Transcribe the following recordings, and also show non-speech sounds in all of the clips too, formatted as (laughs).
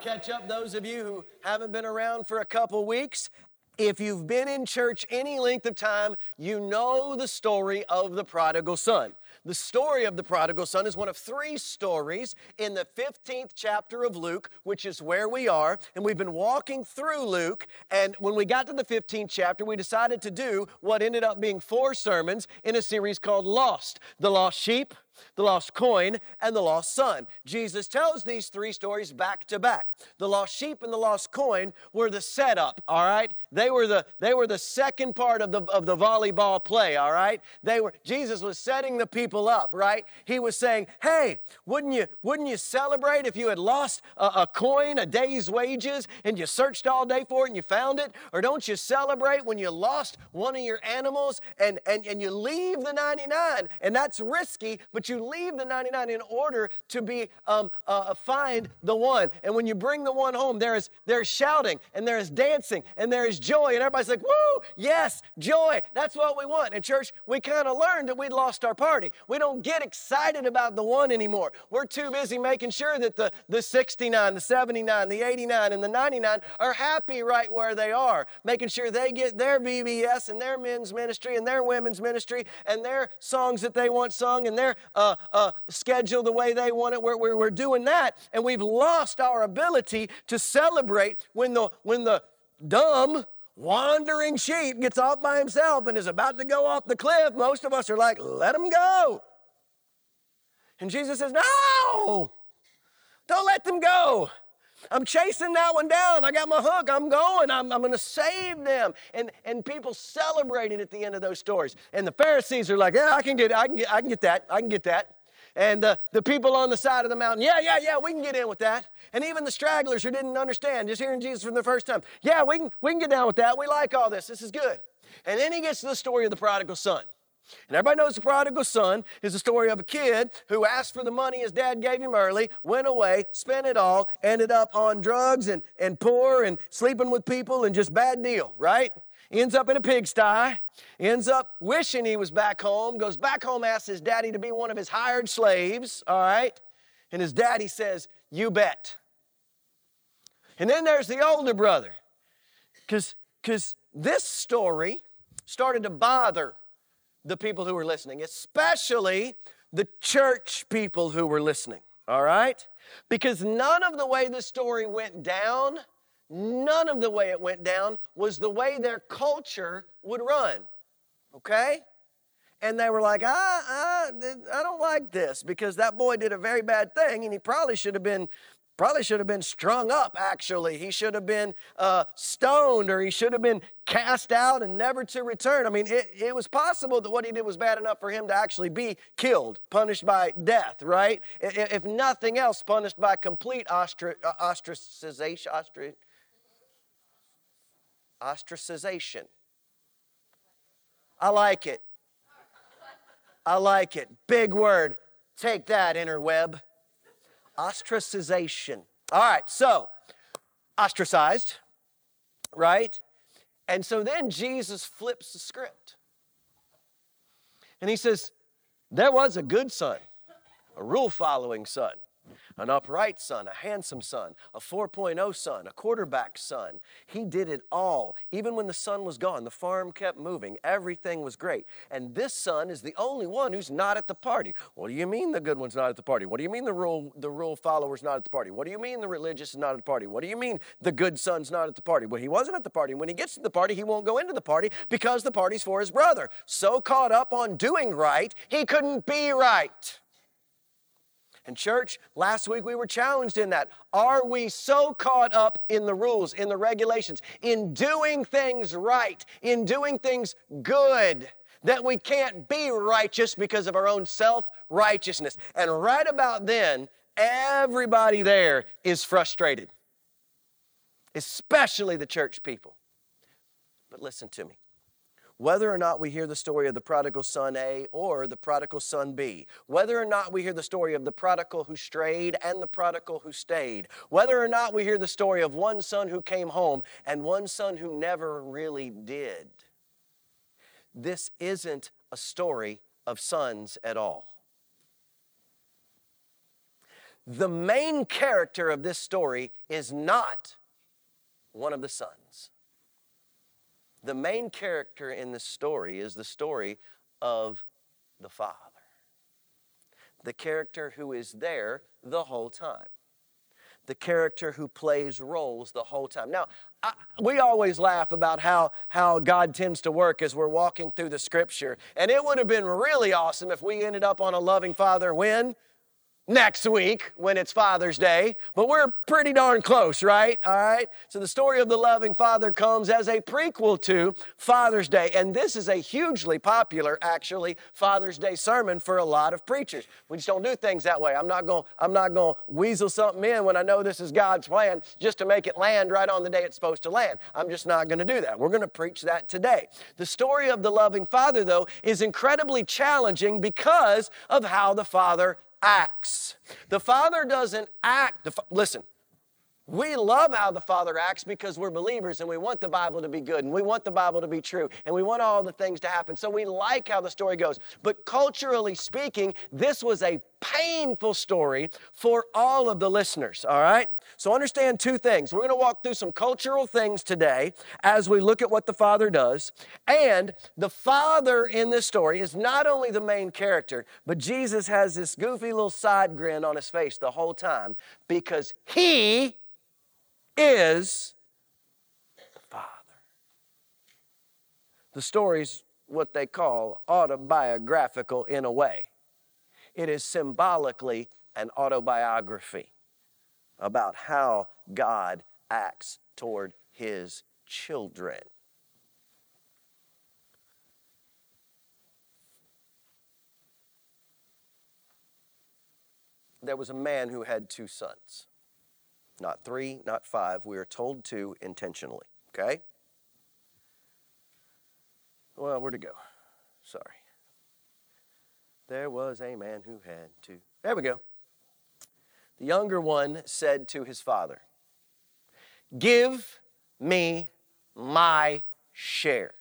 catch up those of you who haven't been around for a couple weeks. If you've been in church any length of time, you know the story of the prodigal son. The story of the prodigal son is one of three stories in the 15th chapter of Luke, which is where we are. And we've been walking through Luke. And when we got to the 15th chapter, we decided to do what ended up being four sermons in a series called Lost the Lost Sheep, the lost coin, and the lost son. Jesus tells these three stories back to back. The lost sheep and the lost coin were the setup, all right? They were the they were the second part of the of the volleyball play, all right? They were Jesus was setting the people up, right? He was saying, "Hey, wouldn't you wouldn't you celebrate if you had lost a, a coin, a day's wages, and you searched all day for it and you found it? Or don't you celebrate when you lost one of your animals and and, and you leave the 99? And that's risky, but you leave the 99 in order to be um, uh, find the one. And when you bring the one home, there is there's shouting and there is dancing and there is joy, and everybody's like, "Woo! Yes, joy! That's what we want." In church, we kind of learned that we'd lost our party. We don't get excited about the one anymore. We're too busy making sure that the the 69, the 79, the 89, and the 99 are happy right where they are, making sure they get their VBS and their men's ministry and their women's ministry and their songs that they want sung and their uh, uh, schedule the way they want it. We're, we're doing that, and we've lost our ability to celebrate when the, when the dumb, wandering sheep gets off by himself and is about to go off the cliff. Most of us are like, let him go. And Jesus says, no, don't let them go. I'm chasing that one down. I got my hook. I'm going. I'm, I'm going to save them. And, and people celebrating at the end of those stories. And the Pharisees are like, yeah, I can get, I can get, I can get that. I can get that. And the people on the side of the mountain, yeah, yeah, yeah, we can get in with that. And even the stragglers who didn't understand, just hearing Jesus for the first time, yeah, we can, we can get down with that. We like all this. This is good. And then he gets to the story of the prodigal son. And everybody knows the prodigal son is the story of a kid who asked for the money his dad gave him early, went away, spent it all, ended up on drugs and, and poor and sleeping with people and just bad deal, right? Ends up in a pigsty, ends up wishing he was back home, goes back home, asks his daddy to be one of his hired slaves, all right? And his daddy says, You bet. And then there's the older brother, because this story started to bother the people who were listening, especially the church people who were listening, all right? Because none of the way the story went down, none of the way it went down was the way their culture would run, okay? And they were like, ah, ah, I don't like this because that boy did a very bad thing and he probably should have been Probably should have been strung up, actually. He should have been uh, stoned or he should have been cast out and never to return. I mean, it, it, was possible that what he did was bad enough for him to actually be killed, punished by death, right? If nothing else, punished by complete ostra- uh, ostracization. Ostra- ostracization. I like it. I like it. Big word. Take that, interweb. Ostracization. All right, so ostracized, right? And so then Jesus flips the script. And he says, There was a good son, a rule following son an upright son, a handsome son, a 4.0 son, a quarterback son. He did it all. Even when the son was gone, the farm kept moving. Everything was great. And this son is the only one who's not at the party. What do you mean the good one's not at the party? What do you mean the rule, the rule follower's not at the party? What do you mean the religious is not at the party? What do you mean the good son's not at the party? Well, he wasn't at the party. When he gets to the party, he won't go into the party because the party's for his brother. So caught up on doing right, he couldn't be right. And, church, last week we were challenged in that. Are we so caught up in the rules, in the regulations, in doing things right, in doing things good, that we can't be righteous because of our own self righteousness? And right about then, everybody there is frustrated, especially the church people. But listen to me whether or not we hear the story of the prodigal son A or the prodigal son B, whether or not we hear the story of the prodigal who strayed and the prodigal who stayed, whether or not we hear the story of one son who came home and one son who never really did, this isn't a story of sons at all. the main character of this story is not one of the sons. The main character in this story is the story of the Father, the character who is there the whole time, the character who plays roles the whole time. Now, I, we always laugh about how, how God tends to work as we're walking through the scripture. And it would have been really awesome if we ended up on a loving father when? Next week when it's Father's Day, but we're pretty darn close, right? All right. So the story of the loving father comes as a prequel to Father's Day. And this is a hugely popular, actually, Father's Day sermon for a lot of preachers. We just don't do things that way. I'm not going I'm not going to weasel something in when I know this is God's plan just to make it land right on the day it's supposed to land. I'm just not going to do that. We're going to preach that today. The story of the loving father, though, is incredibly challenging because of how the father acts. The Father doesn't act. The, listen, we love how the Father acts because we're believers and we want the Bible to be good and we want the Bible to be true and we want all the things to happen. So we like how the story goes. But culturally speaking, this was a painful story for all of the listeners, all right? So understand two things. We're going to walk through some cultural things today as we look at what the Father does. And the Father in this story is not only the main character, but Jesus has this goofy little side grin on his face the whole time because he is the Father. The story's what they call autobiographical in a way. It is symbolically an autobiography about how God acts toward his children. There was a man who had two sons not three, not five. We are told to intentionally, okay? Well, where to go? Sorry. There was a man who had two. There we go. The younger one said to his father, Give me my share.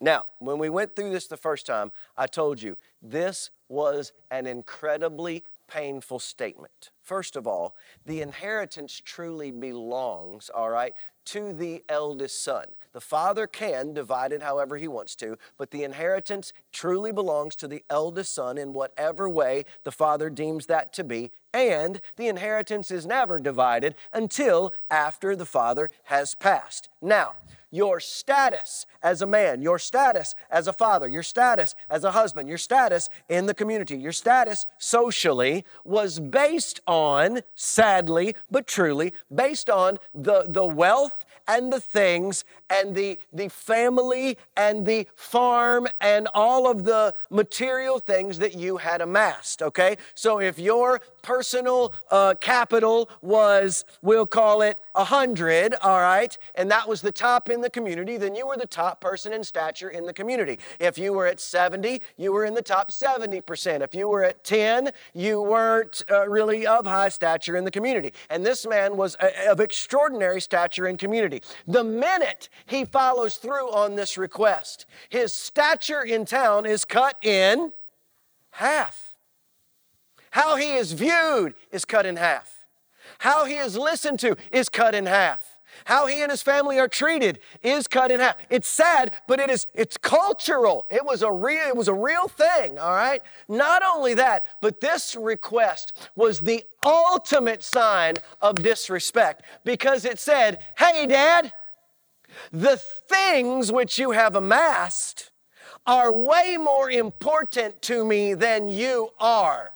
Now, when we went through this the first time, I told you this was an incredibly painful statement. First of all, the inheritance truly belongs, all right, to the eldest son. The father can divide it however he wants to, but the inheritance truly belongs to the eldest son in whatever way the father deems that to be. And the inheritance is never divided until after the father has passed. Now, your status as a man, your status as a father, your status as a husband, your status in the community, your status socially was based on, sadly but truly, based on the, the wealth and the things and the, the family and the farm and all of the material things that you had amassed, okay? So if your personal uh, capital was, we'll call it a 100, all right, and that was the top in the community, then you were the top person in stature in the community. If you were at 70, you were in the top 70%. If you were at 10, you weren't uh, really of high stature in the community. And this man was uh, of extraordinary stature in community. The minute he follows through on this request, his stature in town is cut in half. How he is viewed is cut in half. How he is listened to is cut in half. How he and his family are treated is cut in half. It's sad, but it is it's cultural. It was a real it was a real thing, all right? Not only that, but this request was the ultimate sign of disrespect because it said, "Hey dad, the things which you have amassed are way more important to me than you are."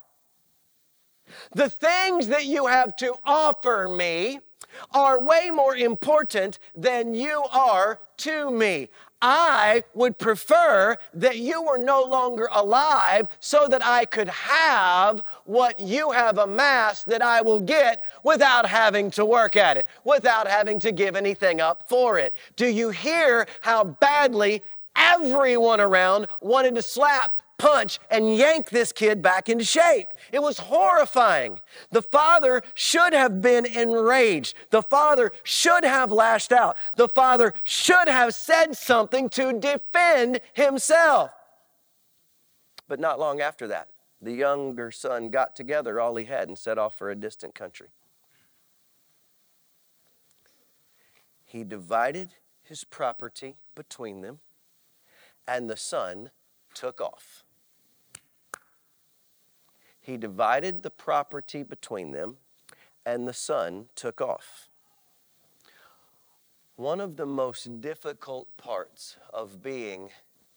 The things that you have to offer me are way more important than you are to me. I would prefer that you were no longer alive so that I could have what you have amassed that I will get without having to work at it, without having to give anything up for it. Do you hear how badly everyone around wanted to slap punch and yank this kid back into shape. It was horrifying. The father should have been enraged. The father should have lashed out. The father should have said something to defend himself. But not long after that, the younger son got together all he had and set off for a distant country. He divided his property between them, and the son took off. He divided the property between them, and the son took off. One of the most difficult parts of being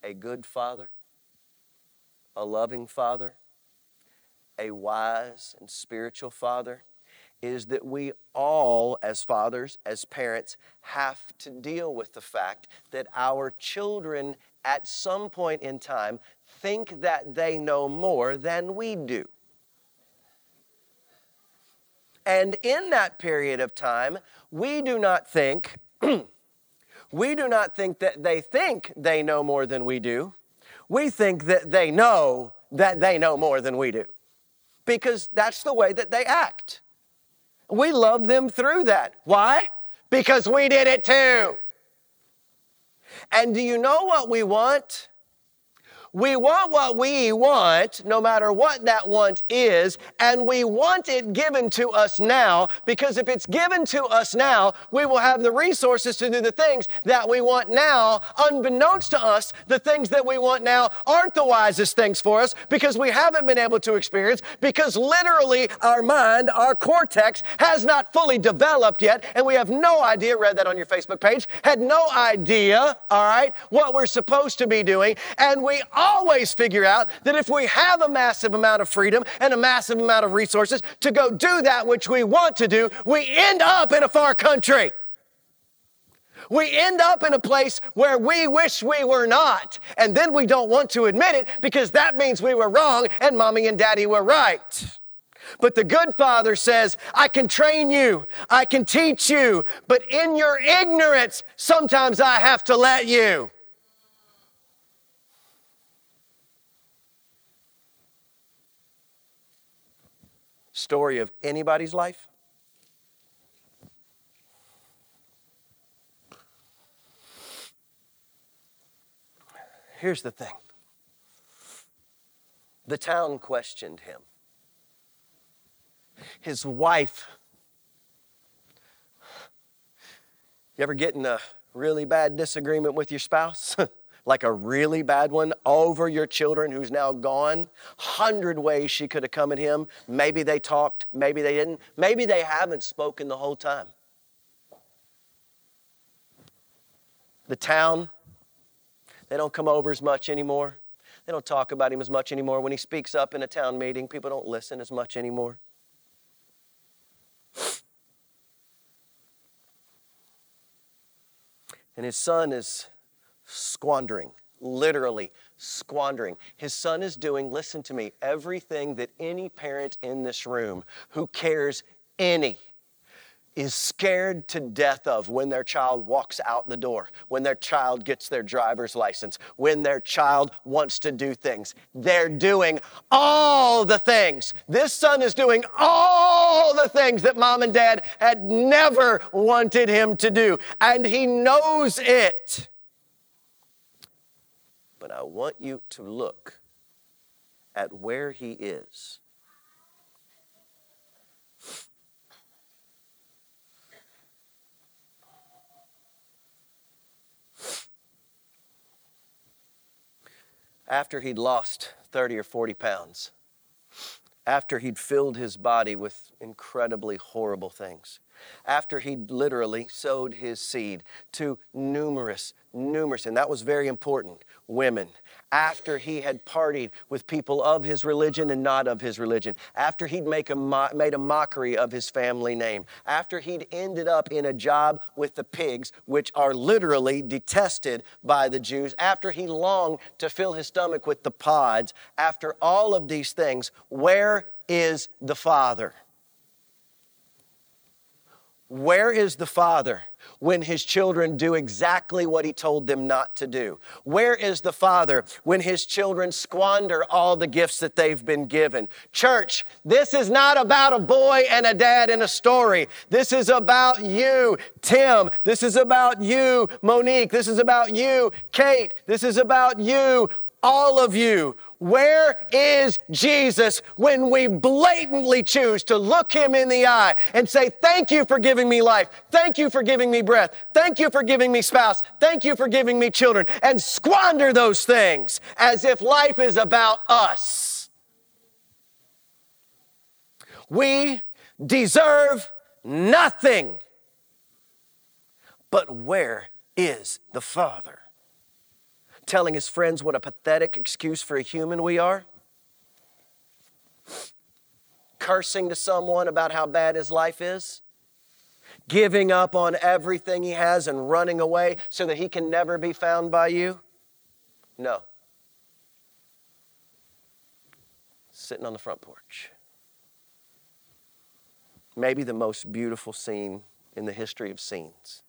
a good father, a loving father, a wise and spiritual father is that we all, as fathers, as parents, have to deal with the fact that our children at some point in time think that they know more than we do. And in that period of time, we do not think, (clears throat) we do not think that they think they know more than we do. We think that they know that they know more than we do because that's the way that they act. We love them through that. Why? Because we did it too. And do you know what we want? We want what we want, no matter what that want is, and we want it given to us now because if it's given to us now, we will have the resources to do the things that we want now. Unbeknownst to us, the things that we want now aren't the wisest things for us because we haven't been able to experience, because literally our mind, our cortex, has not fully developed yet, and we have no idea, read that on your Facebook page, had no idea, all right, what we're supposed to be doing, and we always figure out that if we have a massive amount of freedom and a massive amount of resources to go do that which we want to do, we end up in a far country. We end up in a place where we wish we were not. And then we don't want to admit it because that means we were wrong and mommy and daddy were right. But the good father says, I can train you, I can teach you, but in your ignorance, sometimes I have to let you. Story of anybody's life? Here's the thing the town questioned him. His wife. You ever get in a really bad disagreement with your spouse? (laughs) like a really bad one over your children who's now gone. Hundred ways she could have come at him. Maybe they talked, maybe they didn't, maybe they haven't spoken the whole time. The town, they don't come over as much anymore. They don't talk about him as much anymore. When he speaks up in a town meeting, people don't listen as much anymore. And his son is squandering, literally squandering. His son is doing, listen to me, everything that any parent in this room who cares any is scared to death of when their child walks out the door, when their child gets their driver's license, when their child wants to do things. They're doing all the things. This son is doing all the things that mom and dad had never wanted him to do, and he knows it but I want you to look at where he is. After he'd lost 30 or 40 pounds, after he'd filled his body with incredibly horrible things, after he'd literally sowed his seed to numerous, numerous, and that was very important, women. After he had partied with people of his religion and not of his religion. After he'd make a mo- made a mockery of his family name. After he'd ended up in a job with the pigs, which are literally detested by the Jews. After he longed to fill his stomach with the pods. After all of these things, where is the Father? Where is the Father when his children do exactly what he told them not to do? Where is the Father when his children squander all the gifts that they've been given? Church, this is not about a boy and a dad in a story. This is about you, Tim. This is about you, Monique. This is about you, Kate. This is about you, all of you, where is Jesus when we blatantly choose to look him in the eye and say, Thank you for giving me life. Thank you for giving me breath. Thank you for giving me spouse. Thank you for giving me children. And squander those things as if life is about us. We deserve nothing. But where is the Father? Telling his friends what a pathetic excuse for a human we are, cursing to someone about how bad his life is, giving up on everything he has and running away so that he can never be found by you? No. Sitting on the front porch. Maybe the most beautiful scene in the history of scenes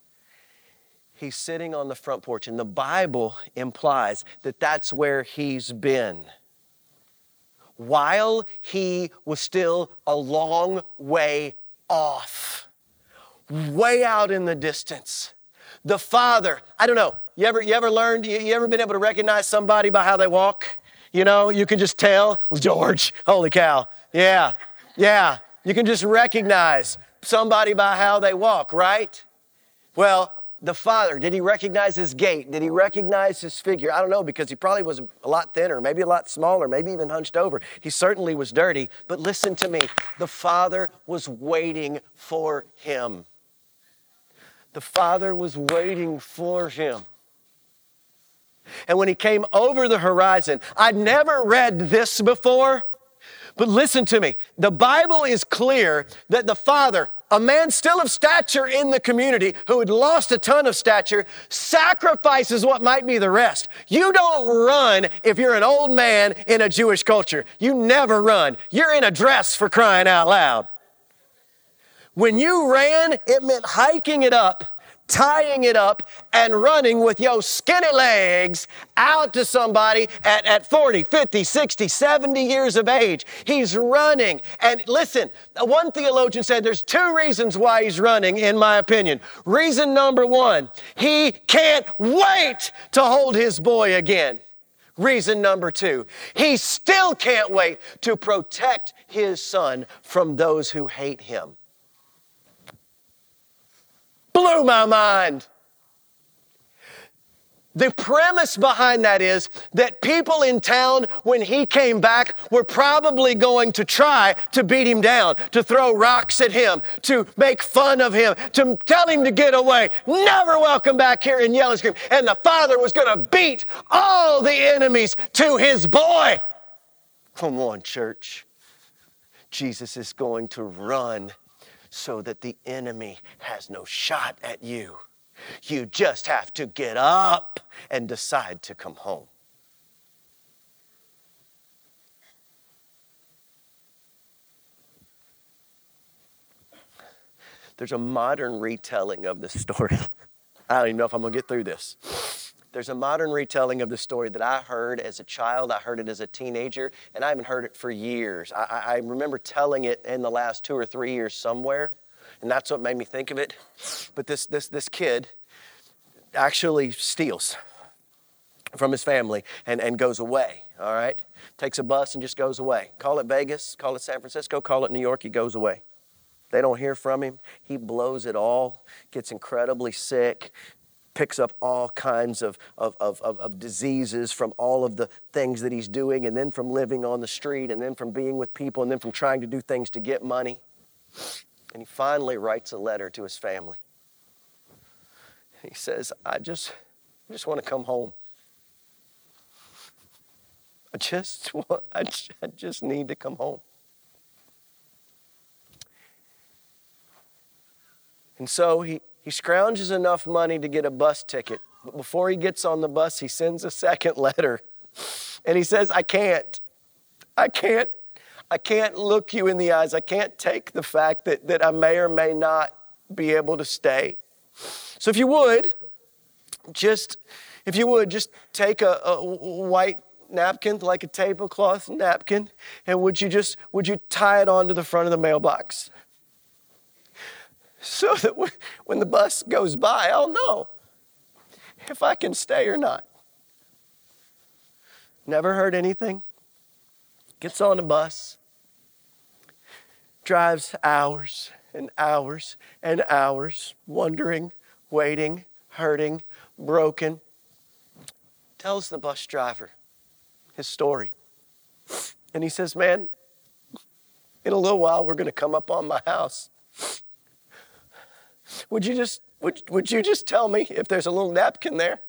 he's sitting on the front porch, and the Bible implies that that's where he's been. While he was still a long way off, way out in the distance. The Father, I don't know, you ever, you ever learned, you, you ever been able to recognize somebody by how they walk? You know, you can just tell, George, holy cow, yeah, yeah. You can just recognize somebody by how they walk, right? Well, the father? Did he recognize his gait? Did he recognize his figure? I don't know because he probably was a lot thinner, maybe a lot smaller, maybe even hunched over. He certainly was dirty. But listen to me the father was waiting for him. The father was waiting for him. And when he came over the horizon, I'd never read this before, but listen to me. The Bible is clear that the father a man still of stature in the community who had lost a ton of stature sacrifices what might be the rest. You don't run if you're an old man in a Jewish culture. You never run. You're in a dress for crying out loud. When you ran, it meant hiking it up tying it up and running with your skinny legs out to somebody at, at 40, 50, 60, 70 years of age. He's running. And listen, one theologian said there's two reasons why he's running, in my opinion. Reason number one, he can't wait to hold his boy again. Reason number two, he still can't wait to protect his son from those who hate him blew my mind. The premise behind that is that people in town, when he came back, were probably going to try to beat him down, to throw rocks at him, to make fun of him, to tell him to get away. Never welcome back here and yell and scream. And the father was going to beat all the enemies to his boy. Come on, church. Jesus is going to run so that the enemy has no shot at you. You just have to get up and decide to come home. There's a modern retelling of this story. (laughs) I don't even know if I'm going to get through this. There's a modern retelling of the story that I heard as a child. I heard it as a teenager, and I haven't heard it for years. I, I remember telling it in the last two or three years somewhere, and that's what made me think of it. But this, this, this kid actually steals from his family and, and goes away, all right? Takes a bus and just goes away. Call it Vegas, call it San Francisco, call it New York, he goes away. They don't hear from him. He blows it all, gets incredibly sick, picks up all kinds of, of, of, of, diseases from all of the things that he's doing, and then from living on the street, and then from being with people, and then from trying to do things to get money. And he finally writes a letter to his family. He says, I just, I just want to come home. I just (laughs) want, I just need to come home. And so he, he scrounges enough money to get a bus ticket. But before he gets on the bus, he sends a second (laughs) letter. And he says, I can't. I can't. I can't look you in the eyes. I can't take the fact that, that I may or may not be able to stay. So if you would, just if you would, just take a, a white napkin, like a tablecloth napkin, and would you just would you tie it onto the front of the mailbox? (laughs) so that when the bus goes by, I'll know if I can stay or not. never heard anything, gets on a bus, drives hours and hours and hours, wondering, waiting, hurting, broken, tells the bus driver his story. And he says, Man, in a little while, we're going to come up on my house. Would you just would, would you just tell me if there's a little napkin there?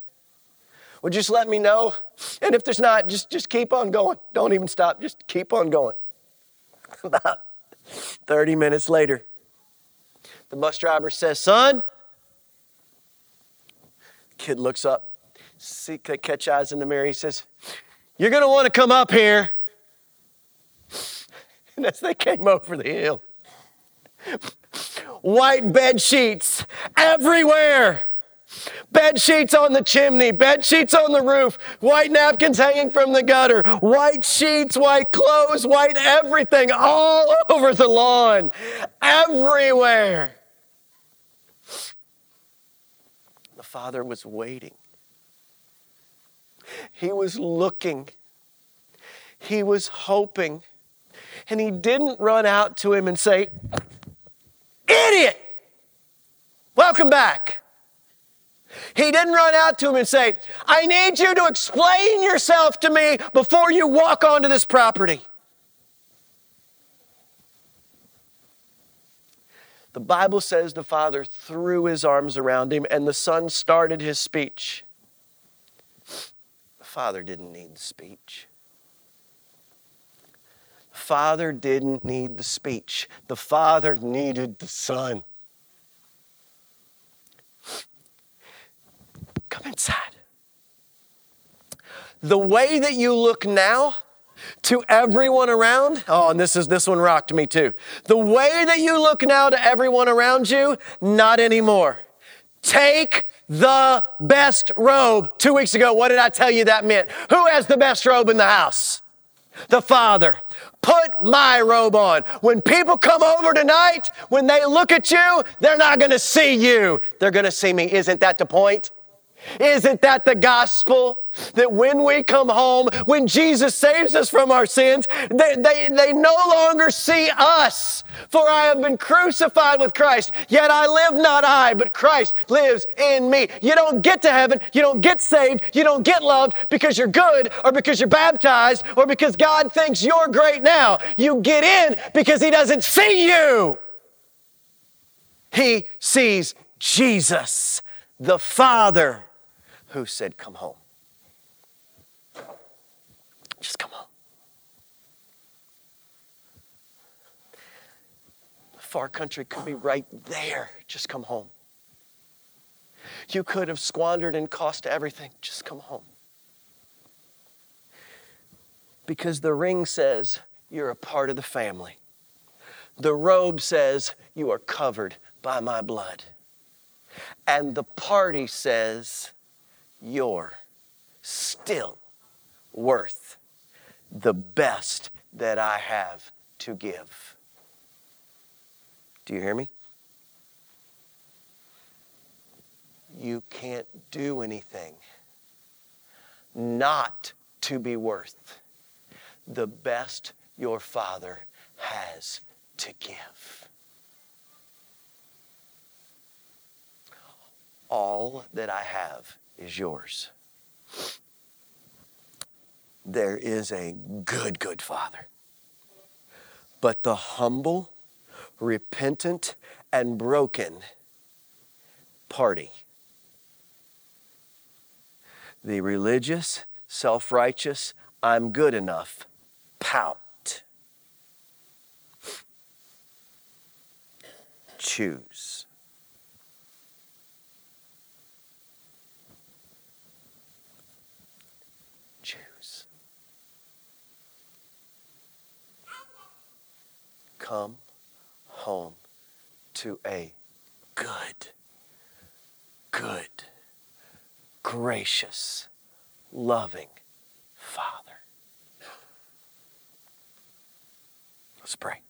Would you just let me know? And if there's not, just, just keep on going. Don't even stop. Just keep on going. (laughs) About 30 minutes later, the bus driver says, Son, kid looks up, see, catch eyes in the mirror. He says, You're going to want to come up here. (laughs) And as they came over the hill, white bed sheets everywhere. Bed sheets on the chimney, bed sheets on the roof, white napkins hanging from the gutter, white sheets, white clothes, white everything all (laughs) over the lawn, everywhere. The father was waiting. He was looking. He was hoping. And he didn't run out to him and say, Idiot! Welcome back. He didn't run out to him and say, I need you to explain yourself to me before you walk onto this property. The Bible says the father threw his arms around him and the son started his speech. The father didn't need the speech. The father didn't need the speech. The father needed the son. Come inside. The way that you look now to everyone around, oh, and this is this one rocked me too. The way that you look now to everyone around you, not anymore. Take the best robe. Two weeks ago, what did I tell you that meant? Who has the best robe in the house? The Father. Put my robe on. When people come over tonight, when they look at you, they're not gonna see you. They're gonna see me. Isn't that the point? Isn't that the gospel? That when we come home, when Jesus saves us from our sins, they, they, they no longer see us. For I have been crucified with Christ, yet I live not I, but Christ lives in me. You don't get to heaven, you don't get saved, you don't get loved because you're good or because you're baptized or because God thinks you're great now. You get in because He doesn't see you. He sees Jesus, the Father who said, Come home. Just come home. The far country could be right there. Just come home. You could have squandered and cost everything. Just come home. Because the ring says you're a part of the family. The robe says you are covered by my blood. And the party says you're still worth the best that I have to give. Do you hear me? You can't do anything not to be worth the best your Father has to give. All that I have is yours. There is a good, good Father. But the humble, repentant, and broken party, the religious, self righteous, I'm good enough pout. Choose. Choose. Come home to a good, good, gracious, loving Father. Let's pray.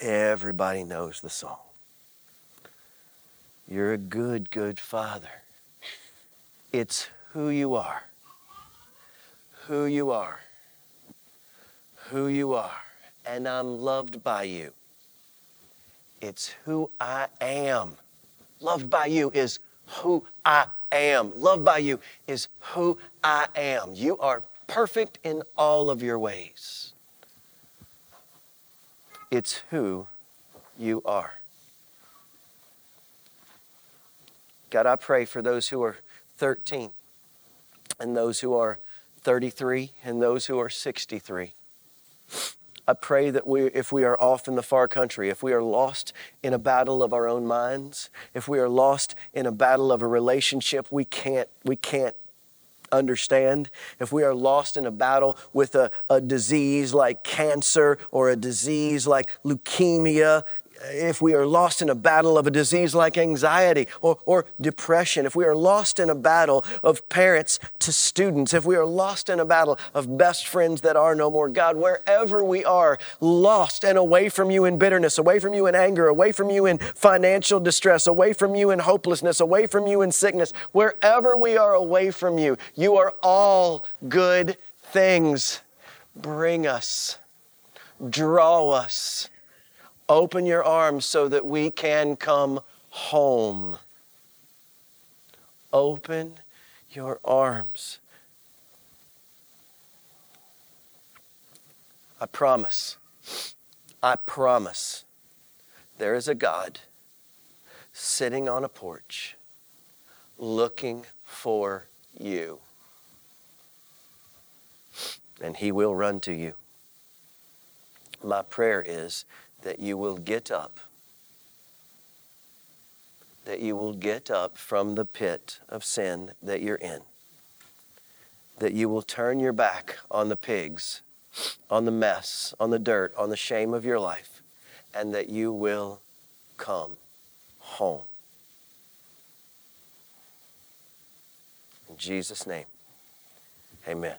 Everybody knows the song. You're a good, good father. It's who you are. Who you are. Who you are. And I'm loved by you. It's who I am. Loved by you is who I am. Loved by you is who I am. You are perfect in all of your ways. It's who you are. God, I pray for those who are 13 and those who are 33 and those who are 63. I pray that we, if we are off in the far country, if we are lost in a battle of our own minds, if we are lost in a battle of a relationship we can't, we can't understand, if we are lost in a battle with a, a disease like cancer or a disease like leukemia, if we are lost in a battle of a disease like anxiety or, or depression, if we are lost in a battle of parents to students, if we are lost in a battle of best friends that are no more, God, wherever we are lost and away from you in bitterness, away from you in anger, away from you in financial distress, away from you in hopelessness, away from you in sickness, wherever we are away from you, you are all good things. Bring us, draw us Open your arms so that we can come home. Open your arms. I promise, I promise, there is a God sitting on a porch looking for you. And he will run to you. My prayer is that you will get up, that you will get up from the pit of sin that you're in, that you will turn your back on the pigs, on the mess, on the dirt, on the shame of your life, and that you will come home. In Jesus' name, amen.